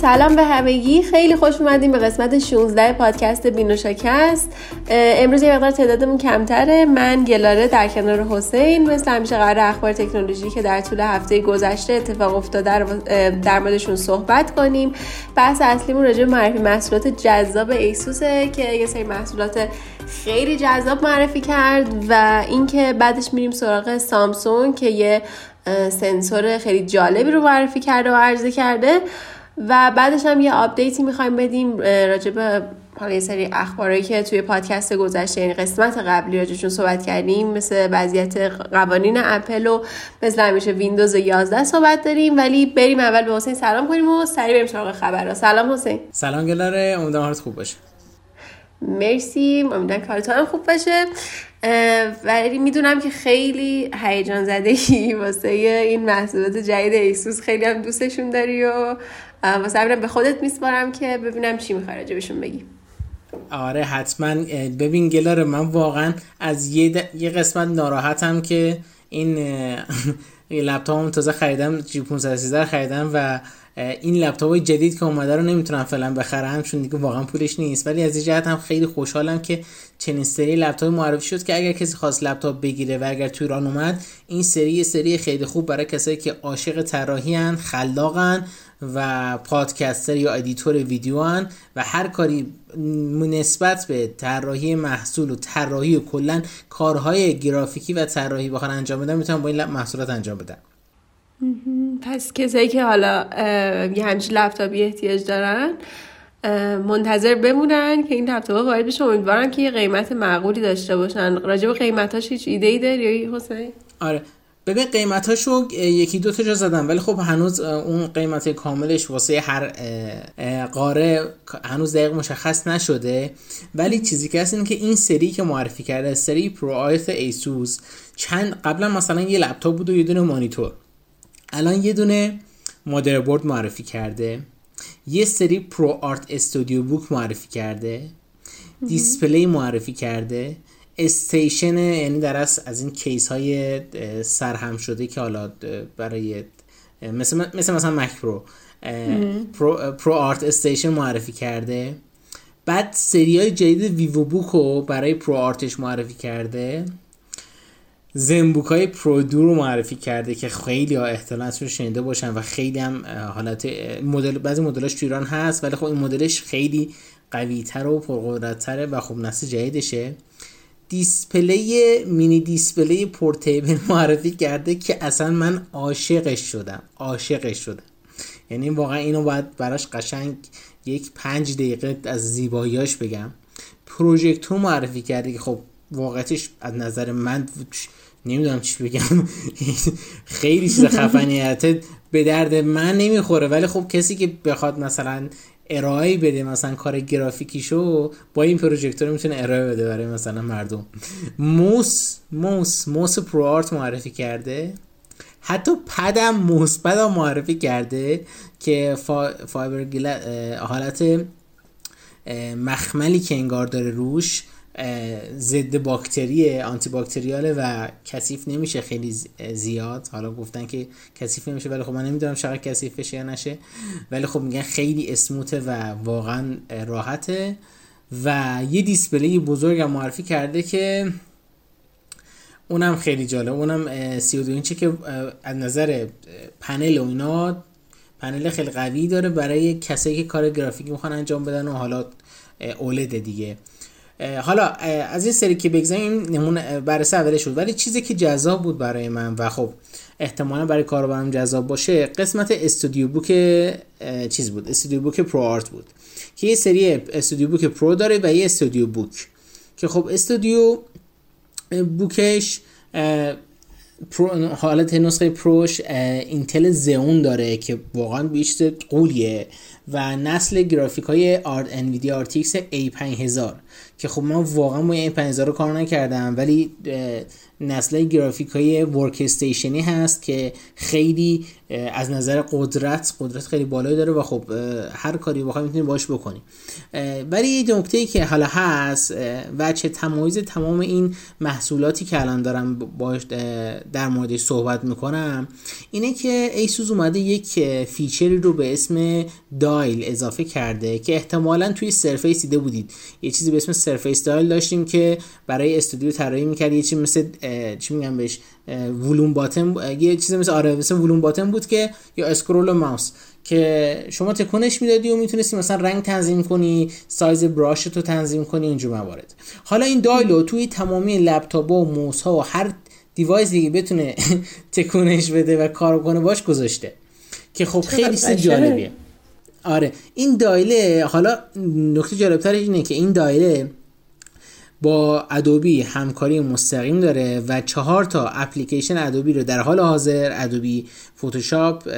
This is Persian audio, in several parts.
سلام به همگی. خیلی خوش اومدیم به قسمت 16 پادکست بینوشاکست امروز یه مقدار تعدادمون کمتره. من گلاره در کنار حسین مثل همیشه قرار اخبار تکنولوژی که در طول هفته گذشته اتفاق افتاده رو در موردشون صحبت کنیم. بحث اصلیمون راجع معرفی محصولات جذاب ایسوسه که یه سری محصولات خیلی جذاب معرفی کرد و اینکه بعدش میریم سراغ سامسونگ که یه سنسور خیلی جالبی رو معرفی کرده و عرضه کرده. و بعدش هم یه update ی می‌خوایم بدیم راجع به حالا یه سری اخبارایی که توی پادکست گذشته یعنی قسمت قبلی راجعشون صحبت کردیم مثل وضعیت قوانین اپل و مثل همیشه ویندوز 11 صحبت داریم ولی بریم اول به حسین سلام کنیم و سریع بریم سراغ خبرها. سلام حسین. سلام گلاره امیدوارم حالت خوب باشه. مرسی امیدوارم کارت هم خوب باشه. ولی می‌دونم که خیلی هیجان زده ای واسه این محصولات جدید ایسوس خیلی هم دوستشون داری و واسه به خودت میسپارم که ببینم چی می‌خوای راجبشون بگی. آره حتما ببین گلاره من واقعا از یه, یه قسمت ناراحتم که این لپتاپم تازه خریدم جی 513 خریدم و این لپتاپ جدید که اومده رو نمی‌تونم فعلا بخرم چون دیگه واقعا پولش نیست. ولی از این جهت هم خیلی خوشحالم که چنین سری لپتاپ معرفی شد که اگر کسی خواست لپتاپ بگیره و اگر تو ایران اومد این سری سری خیلی خوب برای کسایی که عاشق طراحی خلاقن و podcaster یا editor ویدیو هن و هر کاری نسبت به طراحی محصول و طراحی و کلا کارهای گرافیکی و طراحی بخوان انجام بدن می‌تونن با این محصولات انجام بدن پس کسایی که حالا یه همچین لپتاپی احتیاج دارن منتظر بمونن که این لپتاپ وارد بشه. امیدوارم که یه قیمت معقولی داشته باشن. راجع به قیمتاش هیچ ایده ای داری حسین؟ آره. ببین قیمتاشو یکی دو تا جا زدم ولی خب هنوز اون قیمت کاملش واسه هر قاره هنوز دقیق مشخص نشده. ولی چیزی که هست این که این سری که معرفی کرده سری ProArt ASUS چند قبلا مثلا یه لپتاپ بود و یه دونه مانیتور. الان یه دونه مادربرد معرفی کرده. یه سری ProArt StudioBook معرفی کرده. display معرفی کرده. station یعنی در از این کیس های سرهم شده که حالا برای مثل, مثل مثلا Mac Pro Pro, ProArt Station معرفی کرده. بعد سری های جدید VivoBook رو برای ProArt ش معرفی کرده. ZenBook های Pro Duo رو معرفی کرده که خیلی ها احتمالاً رو شنیده باشن و خیلی هم حالت مدل بعضی مدلش تو ایران هست ولی خب این مدلش خیلی قوی تر و پرقدرت و خب نسل جدیدشه. display mini display portable معرفی کرده که اصلا من عاشقش شدم. عاشقش شدم. یعنی واقعا اینو باید براش قشنگ یک پنج دقیقه از زیباییاش بگم. پروژکتور معرفی کرده که خب واقعتش از نظر من نمی‌دونم چی بگم. خیلی چیز خفنیته. به درد من نمی‌خوره. ولی خب کسی که بخواد مثلا ارائه بده مثلا کار گرافیکیشو با این پروژکتور می‌تونه ارائه بده برای مثلا مردم. mouse mouse mouse ProArt معرفی کرده. حتی pad م mouse pad م معرفی کرده که فا fiber حالت مخملی که انگار داره روش ضد باکتری آنتی باکتریاله و کثیف نمیشه خیلی زیاد. حالا گفتن که کثیف نمیشه ولی خب من نمی‌دونم چقدر کثیف بشه یا نشه. ولی خب میگن خیلی اسموته و واقعا راحته. و یه دیسپلی بزرگ هم معرفی کرده که اونم خیلی جالب. اونم 32 اینچه که از نظر پنل و اینا پنل خیلی قوی داره برای کسایی که کار گرافیکی می‌خوان انجام بدن و حالا اولد دیگه. حالا از این سری که بگذاریم نمونه بررسی اوله شد ولی چیزی که جذاب بود برای من و خب احتمالا برای کاربرم جذاب باشه قسمت استودیو بوک چیز بود. استودیو بوک پرو آرت بود. که یه سری استودیو بوک پرو داره و یه استودیو بوک. که خب استودیو بوکش حالت نسخه پروش اینتل زئون داره که واقعا بیشتر قولیه و نسل گرافیک های انویدیا RTX A5000 که خب من واقعا با این 5000 رو کار نکردم ولی نسل گرافیک های ورک استیشنی هست که خیلی از نظر قدرت قدرت خیلی بالایی داره و خب هر کاری بخوای می‌تونی باش بکنی. ولی یه نکته که حالا هست وجه تمایز تمام این محصولاتی که الان دارم باش در موردش صحبت می‌کنم اینه که ASUS اومده یک feature ی رو به اسم dial اضافه کرده که احتمالا توی Surface دیده بودید. یه چیزی به اسم Surface Dial داشتیم که برای استودیو طراحی می‌کرد. یه چیزی مثل چی میگم بهش؟ volume button یه چیزی مثل آره مثل volume button بود که یا scroll mouse که شما تکونش می‌دادی و می‌تونستی مثلا رنگ تنظیم کنی سایز براش تو تنظیم کنی اینجور موارد. حالا این dial و توی تمامی لپتاپ و موس ها و هر device دیگه بتونه تکونش بده و کار کنه باش گذاشته. که خب خیلی چیز جالبیه. آره این dial ه حالا نکته جالبتر اینه که این dial ه با Adobe همکاری مستقیم داره و چهار تا اپلیکیشن Adobe رو در حال حاضر Adobe Photoshop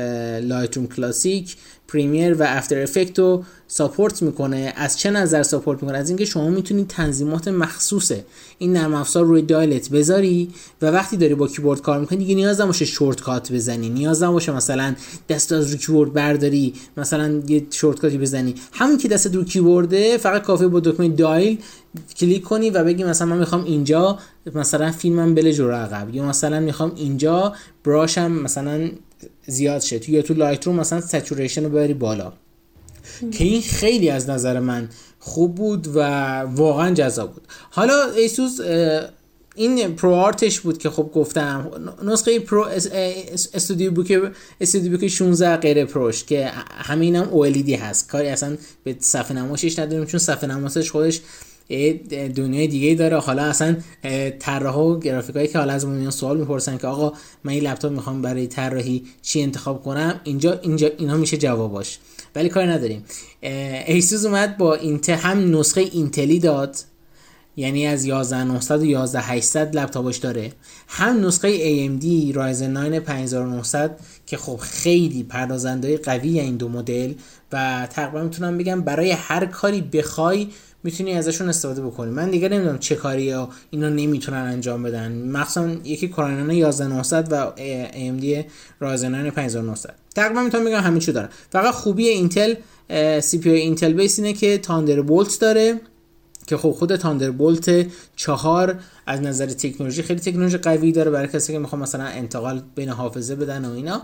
Lightroom Classic Premiere و After Effects رو support می‌کنه. از چه نظر support می‌کنه؟ از اینکه شما می‌تونید تنظیمات مخصوص این نرم افزار روی dial ت بذاری و وقتی داری با کیبورد کار می‌کنی دیگه نیاز نباشه shortcut بزنی نیاز نباشه مثلا دست از رو کیبورد برداری مثلا یه shortcut ی بزنی. همون که دست رو کیبورده فقط کافی با دکمه dial کلیک کنی و بگی مثلا من می‌خوام اینجا مثلا فیلمم بره جلو عقب. یا مثلا می‌خوام اینجا brush م مثلا زیاد شه. یا تو Lightroom مثلا saturation رو ببری بالا. که این خیلی از نظر من خوب بود و واقعا جذاب بود. حالا ایسوس این ProArt ش بود که خب گفتم. نسخه Pro Studiobook Studiobook 16 غیر Pro ش که همین هم OLED هست. کاری اصلا به صفحه نمایشش نداریم چون صفحه نمایشش خودش دنیای دیگه داره. حالا اصلا طراح و گرافیکایی که حالا از من سوال می‌پرسن که آقا من این لپتاپ می‌خوام برای طراحی چی انتخاب کنم؟ اینجا اینجا اینا میشه جواباش ولی کاری نداریم. ایسوس اومد با اینت هم نسخه اینتلی داد. یعنی از 11900 و 11800 لپتاپش داره. هم نسخه AMD Ryzen 9 5900 که خب خیلی پردازنده قوی این دو مدل و تقریبا می‌تونم بگم برای هر کاری بخوای می‌تونی ازشون استفاده بکنی. من دیگه نمی‌دونم چه کاری ها اینا نمی‌تونن انجام بدن. مخصوصا یکی کورانان 11900 و AMD 9 5900 تقریبا می‌تونم بگم همین چی داره. فقط خوبی Intel CPU Intel base اینه که Thunderbolt داره که خب خود Thunderbolt چهار از نظر تکنولوژی خیلی تکنولوژی قوی داره برای کسی که می‌خواد مثلا انتقال بین حافظه بده و اینا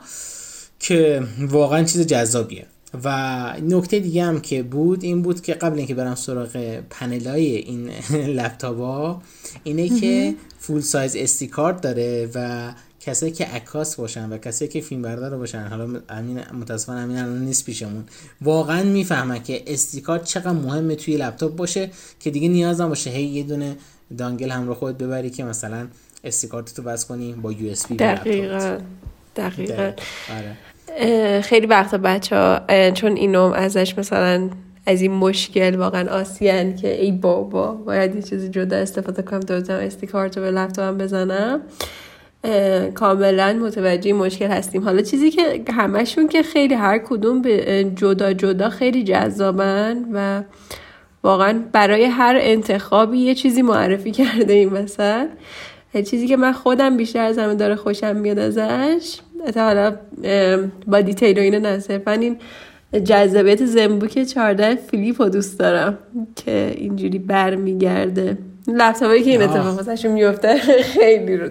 که واقعا چیز جذابیه. و نکته دیگه هم که بود این بود که قبل اینکه برم سراغ پنلای این لپتاپ ها اینه که full size SD card داره و کسایی که عکاس باشن و کسایی که فیلم بردار باشن حالا امین متاسفانه امین الان نیست پیشمون واقعا می‌فهمه که SD card چقدر مهمه توی لپتاپ باشه که دیگه نیاز باشه. هی یه دونه dongle همراه خودت ببری که مثلا SD card تو وصل کنی با USB دقیقاً. دقیقاً. آره. خیلی وقتا بچه ها چون اینو ازش مثلا از این مشکل واقعا عاصی‌ان که ای بابا باید یه چیزی جدا استفاده کنم دوزم SD card رو به لپتاپم بزنم. کاملا متوجه مشکل هستیم. حالا چیزی که همشون که خیلی هر کدوم به جدا جدا خیلی جذابن و واقعا برای هر انتخابی یه چیزی معرفی کرده این مثلا چیزی که من خودم بیشتر از همه داره خوشم میاد ازش. حالا با دیتیل و اینو نه صرفا این جذابیت زنبوک 14 فیلیپ رو دوست دارم که اینجوری برمیگرده. لپتاپی که این اتفاق واسهشون میفته خیلی رو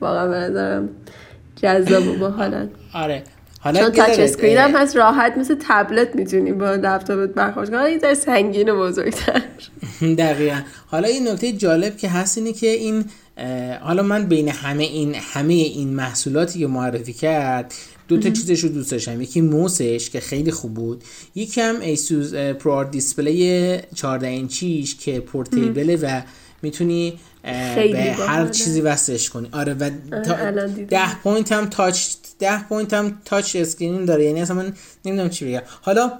واقعا بنظرم جذاب و باحالن آره. حالا چون touchscreen هم هست راحت مثل تبلت می‌تونی با لپتاپت برخورد کنی این سنگین و بزرگتر. دقیقا. حالا این نکته جالب که هست اینه که این حالا من بین همه این همه این محصولاتی که معرفی کرد دو تا چیزش رو دوست داشتم. یکی موسش که خیلی خوب بود. یکی هم ایسوس Pro Display 14 اینچیش که portable ه و می‌تونی به هر چیزی وصلش کنی. آره و ده point هم touch ده point هم touchscreen داره. یعنی اصلا من نمی‌دونم چی بگم. حالا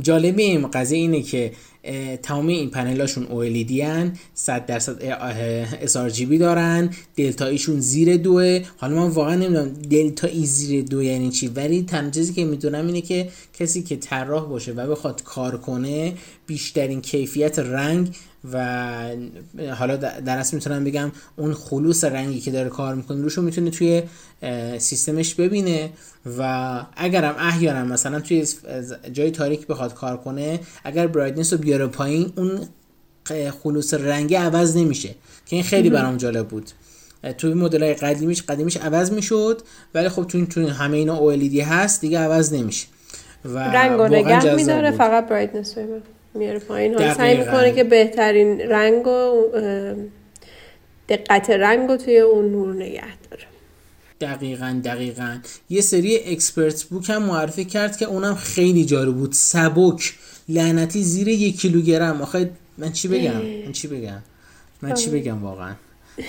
جالب این قضیه اینه که تمام این پنلاشون OLED هن 100 درصد sRGB دارن Delta E شون زیر دوه. حالا من واقعا نمی‌دونم Delta E زیر دو یعنی چی ولی تنها چیزی که می‌دونم اینه که کسی که طراح باشه و بخواد کار کنه بیشترین کیفیت رنگ و حالا در اصل می‌تونم بگم اون خلوص رنگی که داره کار می‌کنه روشو می‌تونه توی سیستمش ببینه و اگرم احیانا مثلا توی جای تاریک بخواد کار کنه اگر برایتنس رو بیاره پایین اون خلوص رنگی عوض نمیشه که این خیلی برام جالب بود. توی مدل های قدیمیش قدیمیش عوض می‌شد ولی خب تو این همه اینا OLED هست دیگه عوض نمیشه. و رنگ و نگه میداره فقط brightness میاره پایین. حالا سعی می‌کنه که بهترین رنگ و دقت رنگ رو توی اون نور نگه داره. دقیقا دقیقا. یه سری ExpertBook هم معرفی کرد که اونم خیلی جالب بود. سبک. لعنتی زیر یک کیلوگرم. آخه من چی بگم؟ من چی بگم؟ من چی بگم واقعا؟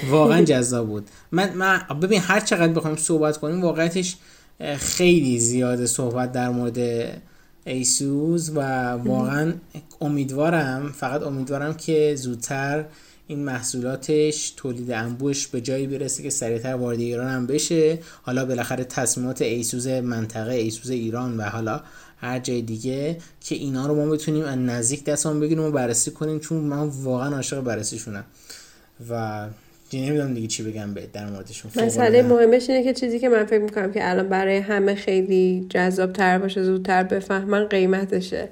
واقعا جذاب بود. من, من ببین هر چقدر بخوایم صحبت کنیم واقعیتش خیلی زیاده صحبت در مورد ایسوس و واقعا امیدوارم فقط امیدوارم که زودتر این محصولاتش تولید انبوهش به جایی برسه که سریعتر وارد ایران هم بشه. حالا بالاخره تصمیمات ایسوس منطقه ایسوس ایران و حالا هر جای دیگه که اینا رو ما بتونیم از نزدیک دستمون بگیریم و بررسی کنیم چون من واقعا عاشق بررسیشونم. و نمی‌دونم دیگه چی بگم به در موردشون. مسئله مهمش اینه که چیزی که من فکر می‌کنم که الان برای همه خیلی جذاب تر باشه زودتر بفهمن قیمتشه.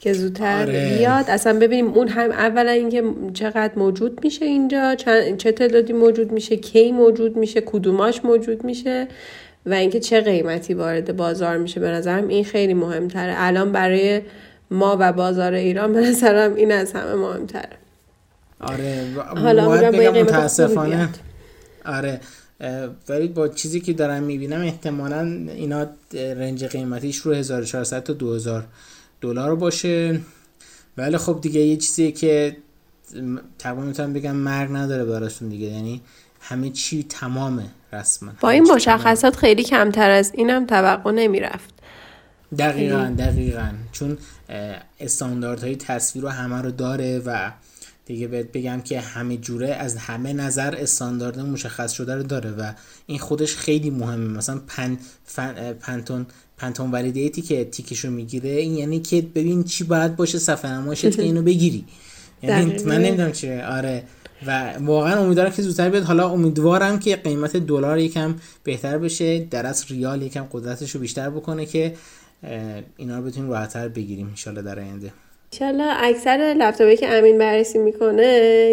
که زودتر آره. بیاد. اصلا ببینیم اون هم اولا اینکه چقدر موجود میشه اینجا چه تعدادی موجود میشه کی موجود میشه کدوماش موجود میشه و اینکه چه قیمتی وارد بازار میشه به نظرم این خیلی مهمتره. الان برای ما و بازار ایران به نظرم این از همه مهمتره. آره حالا بگم متاسفانه. آره ولی با چیزی که دارم می‌بینم احتمالا اینا رنج قیمتیش رو 1400 تا 2000 دلار باشه. ولی خب دیگه یه چیزی که تقریبا می‌تونم بگم مرگ نداره براشون دیگه. یعنی همه چی تمامه رسما. با این مشخصات خیلی کمتر از اینم توقع نمی‌رفت. دقیقا دقیقا. چون استانداردهای تصویر رو همه رو داره و دیگه بهت بگم که همه جوره از همه نظر استاندارد مشخص شده رو داره و این خودش خیلی مهمه. مثلا پن، پنتون پنتون ولیدیتی که تیکشو می‌گیره این یعنی که ببین چی باید باشه صفحه نمایشت که اینو بگیری. یعنی من نمی‌دونم چیه. آره. و واقعا امیدوارم که زودتر بیاد. حالا امیدوارم که قیمت دلار یکم بهتر بشه در از ریال یکم قدرتش رو بیشتر بکنه که اینا رو بتونیم راحتتر بگیریم ان در آینده. انشالله اکثر لپتاپی که امین بررسی می‌کنه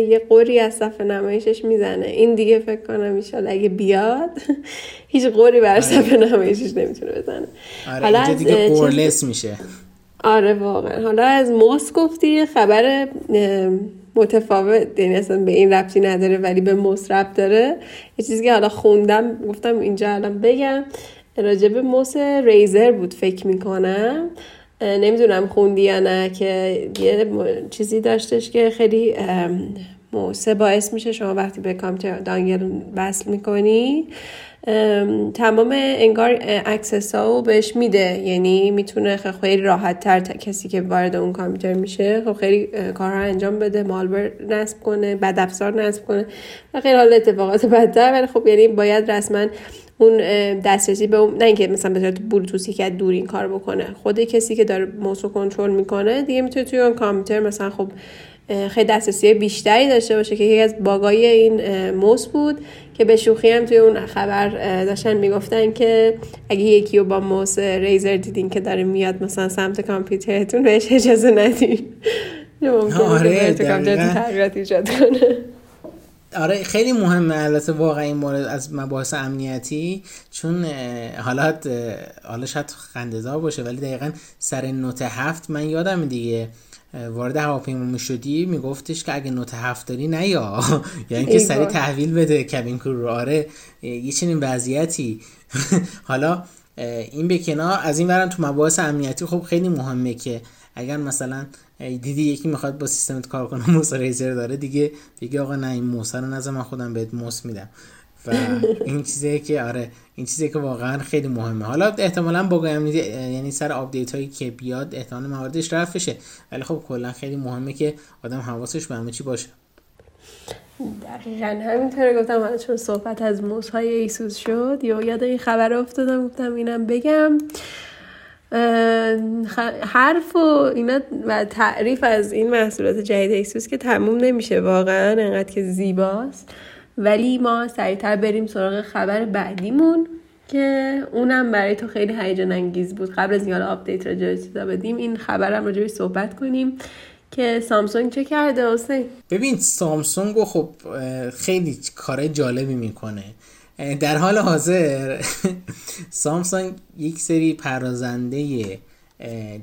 یه قوری از صفحه نمایشش می‌زنه. این دیگه فکر کنم انشالله اگه بیاد هیچ قوری بر آره. صفحه نمایشش نمی‌تونه بزنه. آره حالا از دیگه قورلس میشه. آره واقعا. حالا از موس گفتی خبر متفاوت. یعنی اصلا به این ربطی نداره ولی به موس ربط داره. یه چیزی که حالا خوندم گفتم اینجا الان بگم. راجب موس Razer بود فکر می‌کنم. نمی‌دونم خوندی یا نه که یه چیزی داشتش که خیلی موسه باعث میشه شما وقتی به کامپیوتر dongle وصل می‌کنی تمام انگار access ها بهش میده. یعنی می‌تونه خیلی راحت تر کسی که وارد اون کامپیوتر میشه خب خیلی کارها انجام بده malware نصب کنه بد افزار نصب کنه. و خیلی حال اتفاقات بدتر ولی خب یعنی باید رسما اون دسترسی به اون نه اینکه مثلا به صورت بلوتوثی که دور این کار بکنه. خود کسی که داره موس کنترل می‌کنه دیگه می‌تونه توی اون کامپیوتر مثلا خب خیلی دسترسی بیشتری داشته باشه که یکی از باگای این موس بود که به شوخی هم توی اون خبر داشتن می‌گفتن که اگه یکی رو با موس ریزر دیدین که داره میاد مثلا سمت کامپیوترتون بهش اجازه ندین. آره تغییرات ایجاد کنه. آره خیلی مهمه البته واقعا این مورد از مباحث امنیتی چون حالا حالا شاید خنده‌دار باشه ولی دقیقا سر نوت هفت من یادم دیگه وارد هواپیما می‌شدی میگفتش که اگه نوت هفت داری نه یا یعنی که سری تحویل بده کبین کرو رو. آره یه چنین وضعیتی. حالا این به کنار از این ورم تو مباحث امنیتی خب خیلی مهمه که اگر مثلا دیدی یکی می‌خواد با سیستمت کار کنه موس Razer داره دیگه دیگه آقا نه این موس رو نزن من خودم بهت موس میدم. و این چیزی که آره این چیزی که واقعا خیلی مهمه. حالا احتمالا با یعنی سر update هایی که بیاد احتمال مواردش رفع بشه ولی خب کلا خیلی مهمه که آدم حواسش به همه چی باشه. دقیقا همینطور گفتم حالا چون صحبت از موس های ایسوس شد یا یاد این خبر افتادم گفتم اینم بگم. حرف و اینا و تعریف از این محصولات جدید ایسوس که تموم نمیشه واقعا انقدر که زیباست. ولی ما سریعتر بریم سراغ خبر بعدیمون که اونم برای تو خیلی هیجان انگیز بود. قبل از اینکه update راجع چیزا بدیم این خبرم راجع صحبت کنیم که سامسونگ چه کرده حسین؟ ببین سامسونگ خب خیلی کار جالبی می‌کنه. در حال حاضر سامسونگ یک سری پرازنده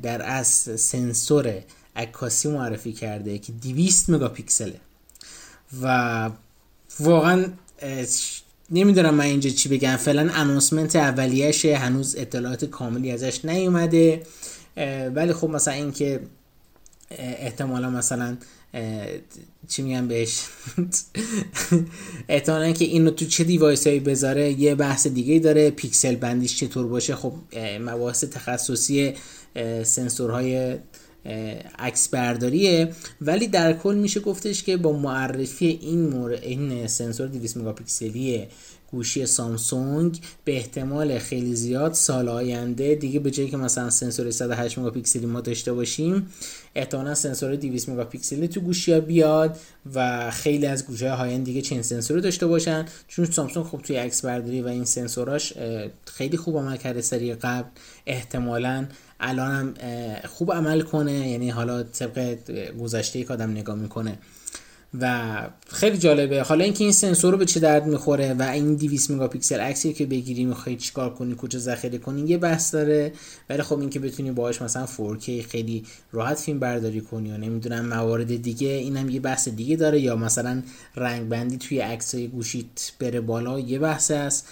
در اصل سنسور عکاسی معرفی کرده که 200 مگاپیکسله. و واقعا نمی‌دونم من اینجا چی بگم. فعلا انونسمنت اولیهشه هنوز اطلاعات کاملی ازش نیومده. ولی خب مثلا اینکه احتمالا مثلا چی میگم بهش؟ احتمالا که اینو تو چه device هایی بذاره یه بحث دیگه داره. پیکسل بندیش چطور باشه؟ خب مباحث تخصصی سنسورهای عکس برداریه. ولی در کل میشه گفتش که با معرفی این مور... این سنسور 200 مگاپیکسلی گوشی سامسونگ به احتمال خیلی زیاد سال آینده. دیگه به جایی که مثلا سنسور 108 مگاپیکسلی ما داشته باشیم احتمالا سنسور 200 مگاپیکسلی تو گوشی ها بیاد و خیلی از گوشی های دیگه چین سنسور داشته باشن. چون سامسونگ خب توی عکس برداری و این سنسوراش خیلی خوب عمل کرده سری قبل. احتمالا الانم خوب عمل کنه یعنی حالا طبق گذشته یک آدم نگاه می‌کنه. و خیلی جالبه. حالا اینکه این سنسور رو به چه درد می‌خوره و این 200 مگاپیکسل عکسی که بگیری می‌خوای چیکار کنی کجا ذخیره کنی یه بحث داره. ولی خب اینکه بتونی باهاش مثلا 4K خیلی راحت فیلم برداری کنی و نمی‌دونم موارد دیگه اینم یه بحث دیگه داره. یا مثلا رنگ بندی توی عکسای گوشیت بره بالا یه بحث است.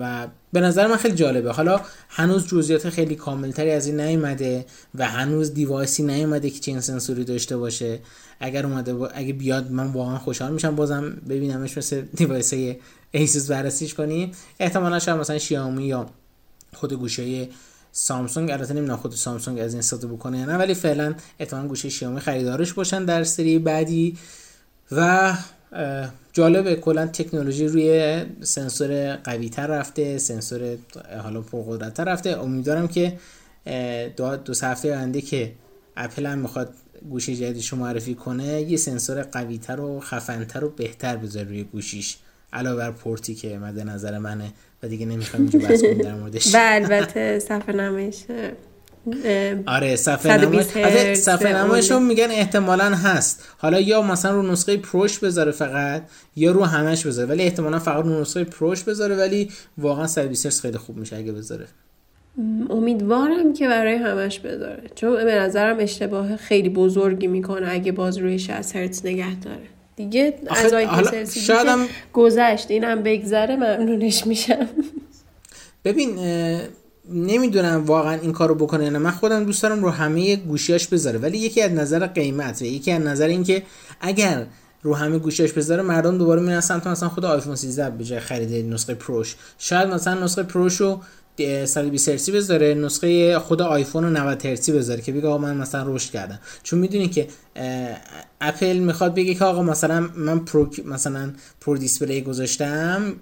و به نظر من خیلی جالبه. حالا هنوز جزئیات خیلی کاملتری از این نیومده و هنوز device ی نیومده که چنین سنسوری داشته باشه. اگر اومده با... اگه بیاد من واقعا خوشحال میشم بازم ببینمش مثل device های ایسوس بررسیش کنیم احتمالا شاید مثلا شیائومی یا خود گوشه سامسونگ البته نمی‌دونم خود سامسونگ از این استفاده بکنه یا نه ولی فعلا احتمالا گوشه شیائومی خریدارش باشن در سری بعدی. و جالبه کلا تکنولوژی روی سنسور قوی تر رفته سنسور حالا پرقدرت رفته. امیدوارم که دو, دو هفته آینده که اپل هم می‌خواد گوشی جدیدش رو معرفی کنه یه سنسور قوی تر و خفنتر و بهتر بذاره روی گوشیش. علاوه بر پورتی که مد نظر منه و دیگه نمی‌خوام اینجا بحث کنیم در موردش. و البته صفحه نمایش آره صفحه نمایش. صفحه نمایش رو میگن احتمالا هست. حالا یا مثلا رو نسخه پروش بذاره فقط یا رو همش بذاره ولی احتمالا فقط رو نسخه پروش بذاره ولی واقعا 120 خیلی خوب میشه اگه بذاره. امیدوارم که برای همش بذاره. چون به نظرم اشتباه خیلی بزرگی می‌کنه اگه باز روی 60 هرتز نگه داره. دیگه از آی گذشت اینم بگذره ممنونش میشم. ببین نمی‌دونم واقعا این کارو بکنه نه. من خودم دوست دارم رو همه گوشیاش بذاره. ولی یکی از نظر قیمت یکی از نظر اینکه اگر رو همه گوشیاش بذاره مردم دوباره میرن سمت مثلا خود آیفون 13 به جای خرید نسخه پروش. شاید مثلا نسخه پروش رو 120 هرتزی بذاره نسخه خود آیفون رو 90 هرتزی بذاره که بگه آقا من مثلا رشد کردم. چون می‌دونی که اپل می‌خواد بگه که آقا مثلا من Pro مثلا Pro Display گذاشتم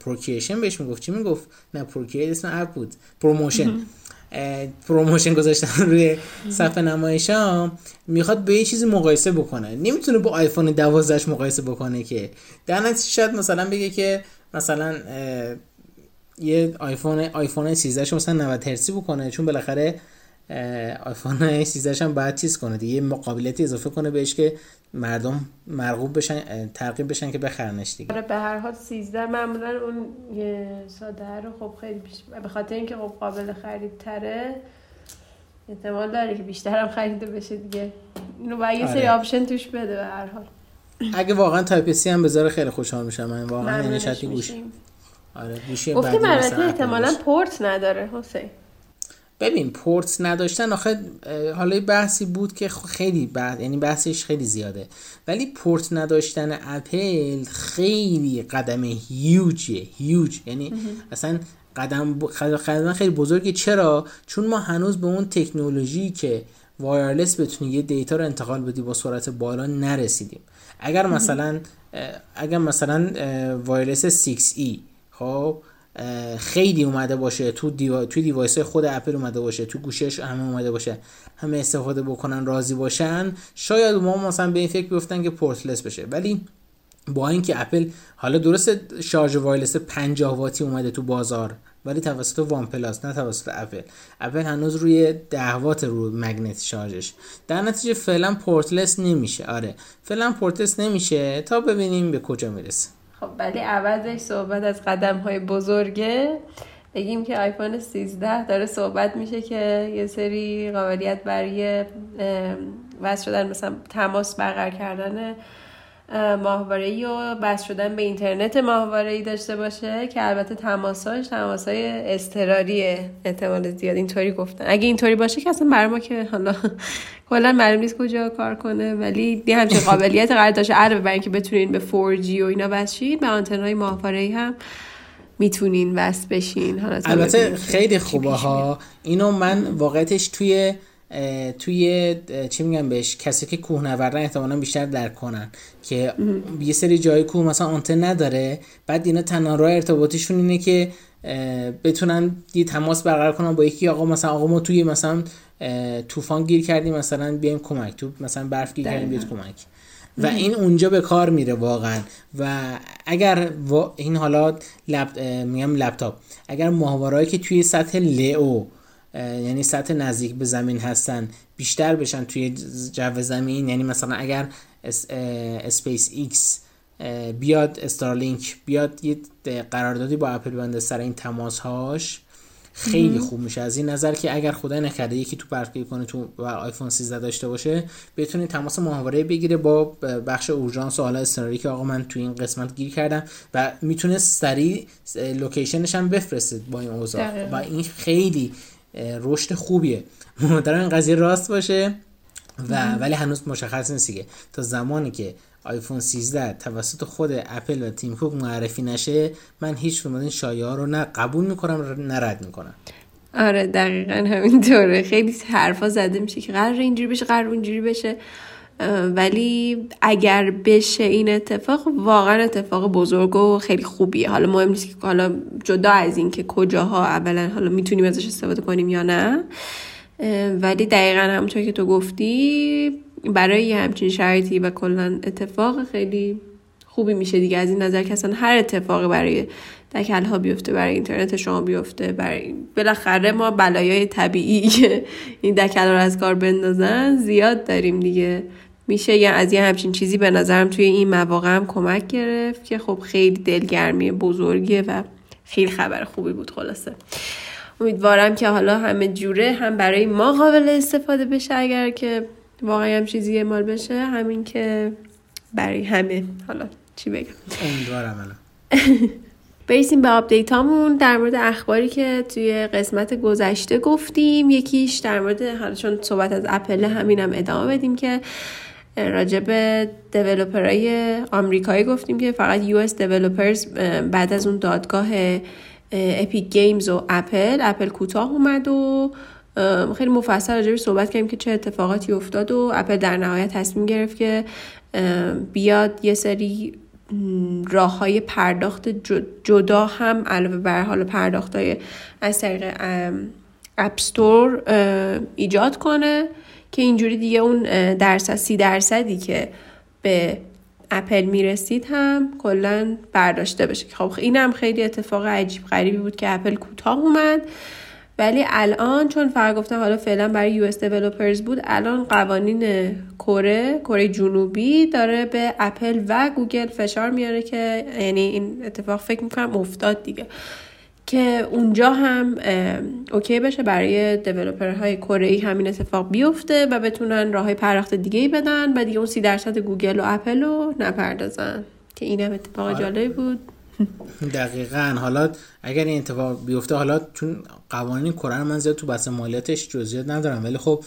پروکیشن بهش می‌گفت. چی می‌گفت؟ نه پروکیشن اسم اپ بود. ProMotion. ProMotion گذاشتن روی صفحه نمایشام می‌خواد به یه چیزی مقایسه بکنه. نمی‌تونه با آیفون 12 مقایسه بکنه که. در نتیجه شاید مثلا بگه که مثلا یه آیفون آیفون 13 مثلا 90 هرتزی بکنه چون بالاخره آیفون 13 هم باید چیز کنه دیگه قابلیتی اضافه کنه بهش که مردم مرغوب بشن ترغیب بشن که بخرنش دیگه. آره به هر حال 13 معمولا اون ساده رو خب خیلی بیش... به خاطر اینکه خب قابل خرید تره احتمال داره که بیشتر هم خریده بشه دیگه. اینو باید یه سری آره. option توش بده به هر حال. اگه واقعا Type-C هم بذاره خیلی خوشحال میشم من. واقعا یعنی شاید گوش آره گوشی گفتی البته احتمالا پورت نداره حسین. ببین پورت نداشتن آخه حالا بحثی بود که خیلی بعد یعنی بحثش خیلی زیاده. ولی پورت نداشتن اپل خیلی قدم هیوجه هیوج یعنی اصلا قدم قدم خیلی بزرگی چرا؟ چون ما هنوز به اون تکنولوژی که وایرلس بتونی یه دیتا رو انتقال بدی با سرعت بالا نرسیدیم. اگر مثلا اگر مثلا wireless 6E خیلی اومده باشه تو dev... تو device خود اپل اومده باشه تو گوشیش همه اومده باشه همه استفاده بکنن راضی باشن. شاید ما مثلا به این فکر بیفتن که portless بشه. ولی با اینکه اپل حالا درست شارژ wireless 50 واتی اومده تو بازار ولی توسط OnePlus نه توسط اپل. اپل هنوز روی 10 وات رو magnet شارژش. در نتیجه فعلا پورتلس نمیشه. آره. فعلا پورتلس نمیشه. تا ببینیم به کجا می‌رسه. خب ولی عوضش صحبت از قدم های بزرگه. بگیم که آیفون 13 داره صحبت میشه که یه سری قابلیت برای وصل شدن مثلا تماس برقرار کردن ماهواره ای و بس شدن به اینترنت ماهواره ای داشته باشه که البته تماساش تماسای استراریه احتمال زیاد. اینطوری گفتن. اگه اینطوری باشه که اصلا برای ما که حالا کلا معلوم نیست کجا کار کنه ولی یه همچین قابلیت قرار داشته. علاوه بر اینکه بتونین به 4G و اینا بسشین به آنتنهای ماهواره ای هم می‌تونین وصل بشین. البته خیلی خوبه ها. اینو من واقعتش توی توی چی میگم بهش؟ کسی که کوهنوردن احتمالا بیشتر درک کنن. که یه سری جای کوه مثلا آنتن نداره. بعد اینا تنها راه ارتباطیشون اینه که بتونن یه تماس برقرار کنن با یکی. آقا مثلا آقا ما توی مثلا طوفان گیر کردیم مثلا بیایم کمک. تو مثلا برف گیر کردیم بیاد کمک. و این اونجا به کار میره واقعا. و اگر این حالا لپ... میگم لپتاپ. اگر ماهوارهایی که توی سطح LEO یعنی سطح نزدیک به زمین هستن بیشتر بشن توی جو زمین. یعنی مثلا اگر اسپیس ایکس بیاد استارلینک بیاد یه قراردادی با اپل بنده سر این تماس هاش خیلی خوب میشه. از این نظر که اگر خدای نکرده یکی تو برفی گیر کنه تو آیفون 13 داشته باشه بتونید تماس ماهواره بگیره با بخش اورژانس و حالا استناری که آقا من تو این قسمت گیر کردم و می‌تونه سریع location ش هم بفرسته با این اوضاع. و این خیلی رشد خوبیه. امیدوارم این قضیه راست باشه و ولی هنوز مشخص نیست دیگه. تا زمانی که آیفون 13 توسط خود اپل و تیم کوک معرفی نشه من هیچ این شایعه رو نه قبول می‌کنم نه رد می‌کنم. آره دقیقا همینطوره. خیلی حرفا زده میشه که قرار اینجوری بشه قرار اینجوری بشه. ولی اگر بشه این اتفاق واقعا اتفاق بزرگ و خیلی خوبیه. حالا مهم نیست که حالا جدا از این که کجاها اولا حالا می‌تونیم ازش استفاده کنیم یا نه. ولی دقیقا همونطور که تو گفتی برای همچین شرایطی و کلا اتفاق خیلی خوبی میشه دیگه. از این نظر که اصلا هر اتفاقی برای دکل ها بیفته برای اینترنت شما بیفته برای بالاخره ما بلایای طبیعی که این دکل رو از کار بندازن زیاد داریم دیگه. میشه یا از یه همچین چیزی به نظرم توی این مواقع هم کمک گرفت که خب خیلی دلگرمی بزرگیه و خیلی خبر خوبی بود خلاصه. امیدوارم که حالا همه جوره هم برای ما قابل استفاده بشه اگر که واقعا هم چیزی اعمال بشه. همین که برای همه. حالا چی بگم؟ امیدوارم برسیم به update هامون در مورد اخباری که توی قسمت گذشته گفتیم یکیش در مورد حالا چون صحبت از اپل همینم ادامه بدیم که راجب developer های آمریکایی گفتیم که فقط US developers بعد از اون دادگاه Epic Games و اپل اپل کوتاه اومد و خیلی مفصل راجبش صحبت کردیم که چه اتفاقاتی افتاد و اپل در نهایت تصمیم گرفت که بیاد یه سری راه های پرداخت جدا هم علاوه بر حال پرداخت های از طریق اپستور ایجاد کنه که اینجوری دیگه اون درصد سی درصدی که به اپل می‌رسید هم کلا برداشته بشه. خب این هم خیلی اتفاق عجیب غریبی بود که اپل کوتاه اومد. ولی الان چون فقط گفتم حالا فعلا برای US بود الان قوانین کره کره جنوبی داره به اپل و گوگل فشار میاره که یعنی این اتفاق فکر می‌کنم افتاد دیگه که اونجا هم okay بشه برای های کره ای همین اتفاق بیفته و بتونن راه های پرداخت دیگه ای بدن و دیگه اون سی درصد گوگل و اپل رو نپردازن که این هم اتفاق آره. جالبی بود دقیقا. حالا اگر این اتفاق بیفته حالا چون قوانین کره من زیاد تو بحث مالیاتش جزئیات ندارم ولی خب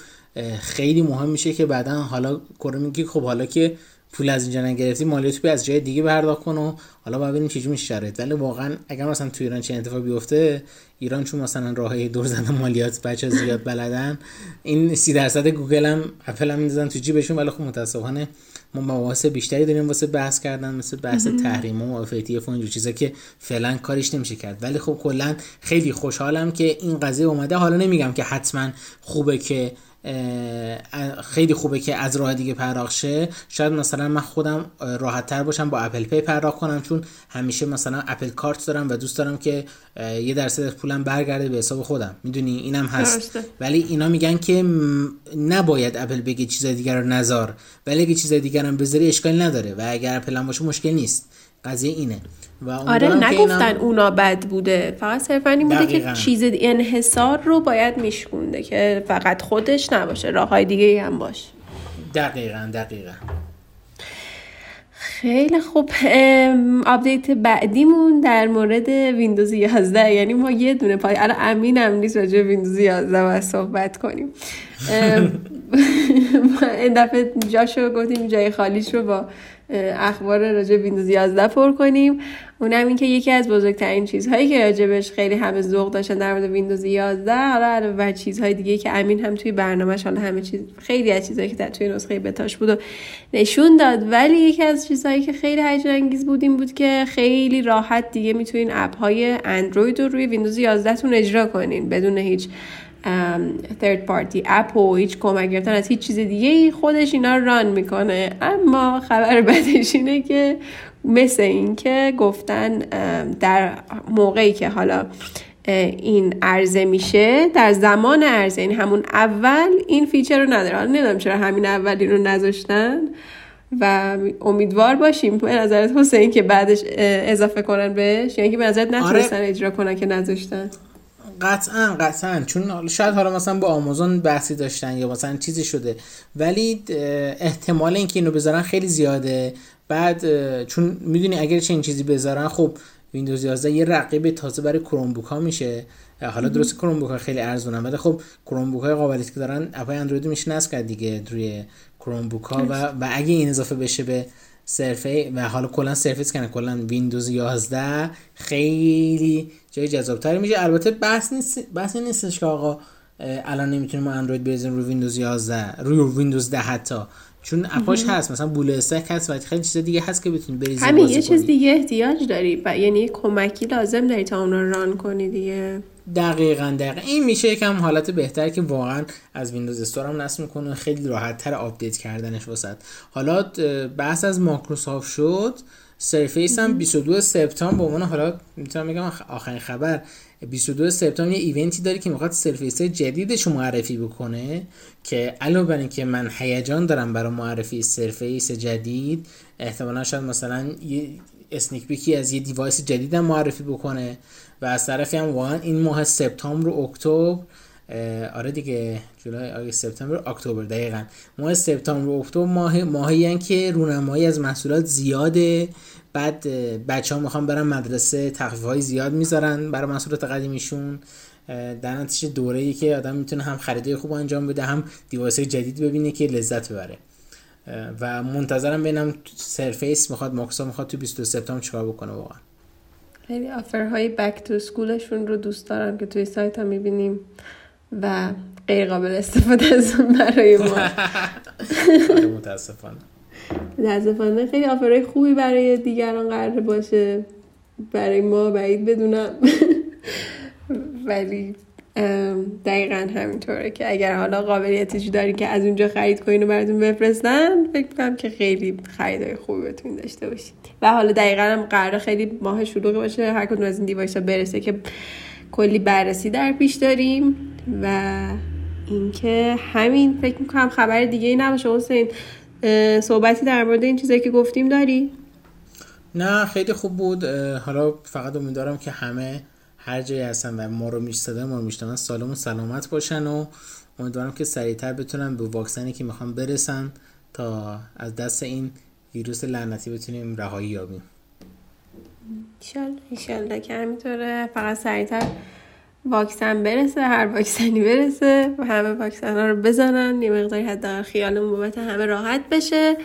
خیلی مهم میشه که بعدا حالا کره میگه خب حالا که پول از اینجا نگرفتی مالیات از جای دیگه پرداخت کن و حالا باید ببینیم چجوری میشه شرایط ولی واقعا اگر مثلا تو ایران چه اتفاقی بیفته ایران چون مثلا راه دور زدن مالیات بچه زیاد بلدن این سی درصد گوگل هم اپل هم می‌ذارن تو جیبشون ولی خب متاسفانه ما مباحث بیشتری داریم واسه بحث کردن مثل بحث تحریم و موافقتی و اینجور چیزا که فعلا کارش نمیشه کرد. ولی خب کلا خیلی خوشحالم که این قضیه اومده. حالا نمیگم که حتما خوبه که خیلی خوبه که از راه دیگه پرداخت شه. شاید مثلا من خودم راحت تر باشم با اپل پی پرداخت کنم چون همیشه مثلا اپل کارت دارم و دوست دارم که یه درصد از پولم برگرده به حساب خودم. می‌دونی؟ اینم هست. ولی اینا میگن که نباید اپل بگه چیز دیگر رو نزار ولی اگه چیز دیگر هم بذاری اشکال نداره و اگر اپل هم باشه مشکل نیست. قضیه اینه. و آره نگفتن. اونا بد بوده. فقط صرفا این بوده که چیز انحصار رو باید میشکونده که فقط خودش نباشه راه های دیگه هم باشه. دقیقا دقیقا. خیلی خوب. update بعدیمون در مورد ویندوز 11 یعنی ما یه دونه پای الان امین هم نیست راجع ویندوز 11 و صحبت کنیم. ما این دفعه جاشو گفتیم جای خالیش رو با اخبار راجع ویندوز 11 پر کنیم. اونم این که یکی از بزرگترین چیزهایی که راجبش خیلی همه ذوق داشتن در مورد ویندوز 11 حالا علاوه بر چیزهای دیگه که امین هم توی برنامهش حالا همه چیز خیلی از چیزهایی که در توی نسخه بتاش بود و نشون داد. ولی یکی از چیزهایی که خیلی هیجان انگیز بود این بود که خیلی راحت دیگه می‌تونین app های اندروید رو روی ویندوز 11 تون اجرا کنین بدون هیچ third party app و هیچ کمک گرفتن از هیچ چیز دیگه ای خودش اینا run می‌کنه. اما خبر بدش اینه که مثل این که گفتن در موقعی که حالا این عرضه میشه در زمان عرضه این همون اول این feature رو نداره. حالا نمی‌دونم چرا همین اولی رو نذاشتن. و امیدوار باشیم به نظرت حسین که بعدش اضافه کنن بهش یعنی که به نظرت نتونستن آره. اجرا کنن که نذاشتن. قطعا قطعا. چون شاید حالا مثلا با آمازون بحثی داشتن یا مثلا چیزی شده. ولی احتمال اینکه اینو بذارن خیلی زیاده. بعد چون می‌دونی اگر چنین چیزی بذارن خب ویندوز 11 یه رقیب تازه برای کروم بوک ها میشه. حالا درست کروم بوک ها خیلی ارزونه ولی خب کروم بوک های قابلیتی که دارن اپای اندروید میشه نصب کرد دیگه روی کروم بوک ها. و, و اگه این اضافه بشه به سرفه و حالا کلا سرفیس کنه کلا ویندوز 11 خیلی جای جذابتری میشه. البته بحث نیست بحث نیستش که آقا الان نمی‌تونیم اندروید بریزیم روی ویندوز 11 روی ویندوز 10 حتی. چون app اش هست مثلا BlueStacks هست و خیلی چیز دیگه هست که بتونی بریزی همین یه چیز دیگه احتیاج داری. و یعنی کمکی لازم داری تا اون رو run کنی دیگه. دقیقا دقیقا. این میشه یکم حالت بهتر که واقعا از Windows Store هم نصب می‌کنه. خیلی راحت تر update کردنش واسد حالا بحث از مایکروسافت شد. سرفیس هم 22 سپتامبر به عنوان حالا می‌تونم بگم آخرین خبر 22 سپتامبر یه event ی داره که می‌خواد Surface جدیدش رو معرفی بکنه که علاوه بر اینکه من هیجان دارم برای معرفی Surface جدید احتمالا شاید مثلا یه sneak peek ی از یه device جدیدم معرفی بکنه و از طرفی هم واقعا این ماه سپتامبر و اکتبر آره دیگه جولای آگوست سپتامبر اکتبر دقیقا. ماه سپتامبر اکتبر ماه ماهی که رونمایی از محصولات زیاده. بعد بچه ها می‌خوان برن مدرسه تخفیف های زیاد می‌ذارن برای محصولات قدیمیشون. در نتیجه دوره ای که آدم می‌تونه هم خریده خوب انجام بده هم دیوایس جدید ببینه که لذت ببره. و منتظرم ببینم سرفیس می‌خواد ماکسا می‌خواد تو 22 سپتامبر چیکار بکنه واقعا. خیلی آفرهای بک تو سکولشون رو دوست دارم که توی سایت ها می‌بینیم. و غیر قابل استفاده از برای ما. متاسفانه. متاسفانه. خیلی آفرهای خوبی برای دیگران قرار باشه. برای ما بعید بدونم. ولی دقیقا همینطوره که اگر حالا قابلیتش داری که از اونجا خرید کنین و براتون بفرستن فکر کنم که خیلی خریدای خوبی بتونین داشته باشید و حالا دقیقا هم قرار خیلی ماه شلوغی باشه. هر کدوم از این دیوایس ها برسه که کلی بررسی در پیش داریم. و اینکه همین فکر می‌کنم خبر دیگه ای نباشه. حسین صحبتی در مورد این چیزایی که گفتیم داری؟ نه خیلی خوب بود. حالا فقط امیدوارم که همه هر جایی هستن و ما رو میشتده ما رو میشتن سالم و سلامت باشن و امیدوارم که سریعتر بتونن به واکسنی که می‌خوام برسن تا از دست این ویروس لعنتی بتونیم رهایی یابیم. ایشالله که همینطوره. فقط سریعتر واکسن برسه هر واکسنی برسه و همه واکسن ها رو بزنن یه مقداری حداقل خیالمون بابت همه راحت بشه.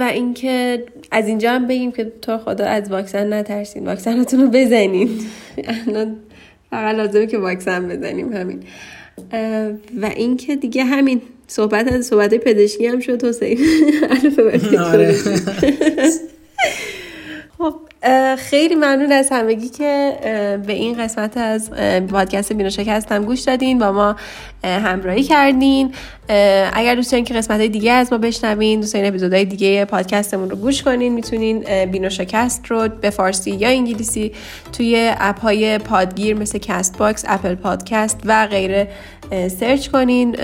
و اینکه از اینجا هم بگیم که تو خدا از واکسن نترسین واکسنتون رو بزنین فقط لازمه که واکسن بزنیم همین. و اینکه دیگه همین صحبت از صحبت پزشکی هم شد حسین. خیلی ممنون از همگی که به این قسمت از پادکست بینو شکست هم گوش دادین. با ما همراهی کردین. اگر دوست دارین که قسمت دیگه از ما بشنوین دوست دارین اپیزودهای دیگه پادکستمون رو گوش کنین می‌تونین بینو شکست رو به فارسی یا انگلیسی توی app های پادگیر مثل Castbox Apple Podcast و غیره search کنین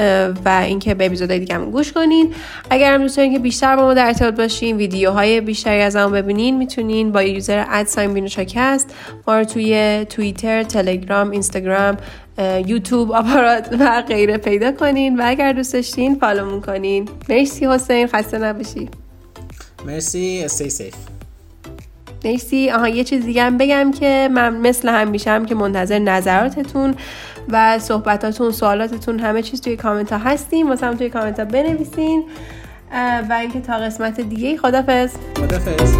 و اینکه به اپیزودهای دیگه هم گوش کنین. اگر هم دوست دارین که بیشتر با ما در ارتباط باشین ویدیوهای بیشتری از ما ببینین می‌تونین با user at sign بینوشاکست ما رو توی توییتر تلگرام اینستاگرام یوتیوب آپارات و غیره پیدا کنین و اگر دوست داشتین follow مون کنین. مرسی حسین خسته نباشی. مرسی stay safe مرسی. آها یه چیز دیگه هم بگم که من مثل همیشه هم که منتظر نظراتتون و صحبتاتون سوالاتتون همه چیز توی کامنت ها هستیم. واسه هم توی کامنت ها بنویسین. و اینکه تا قسمت دیگه خدافز خدافز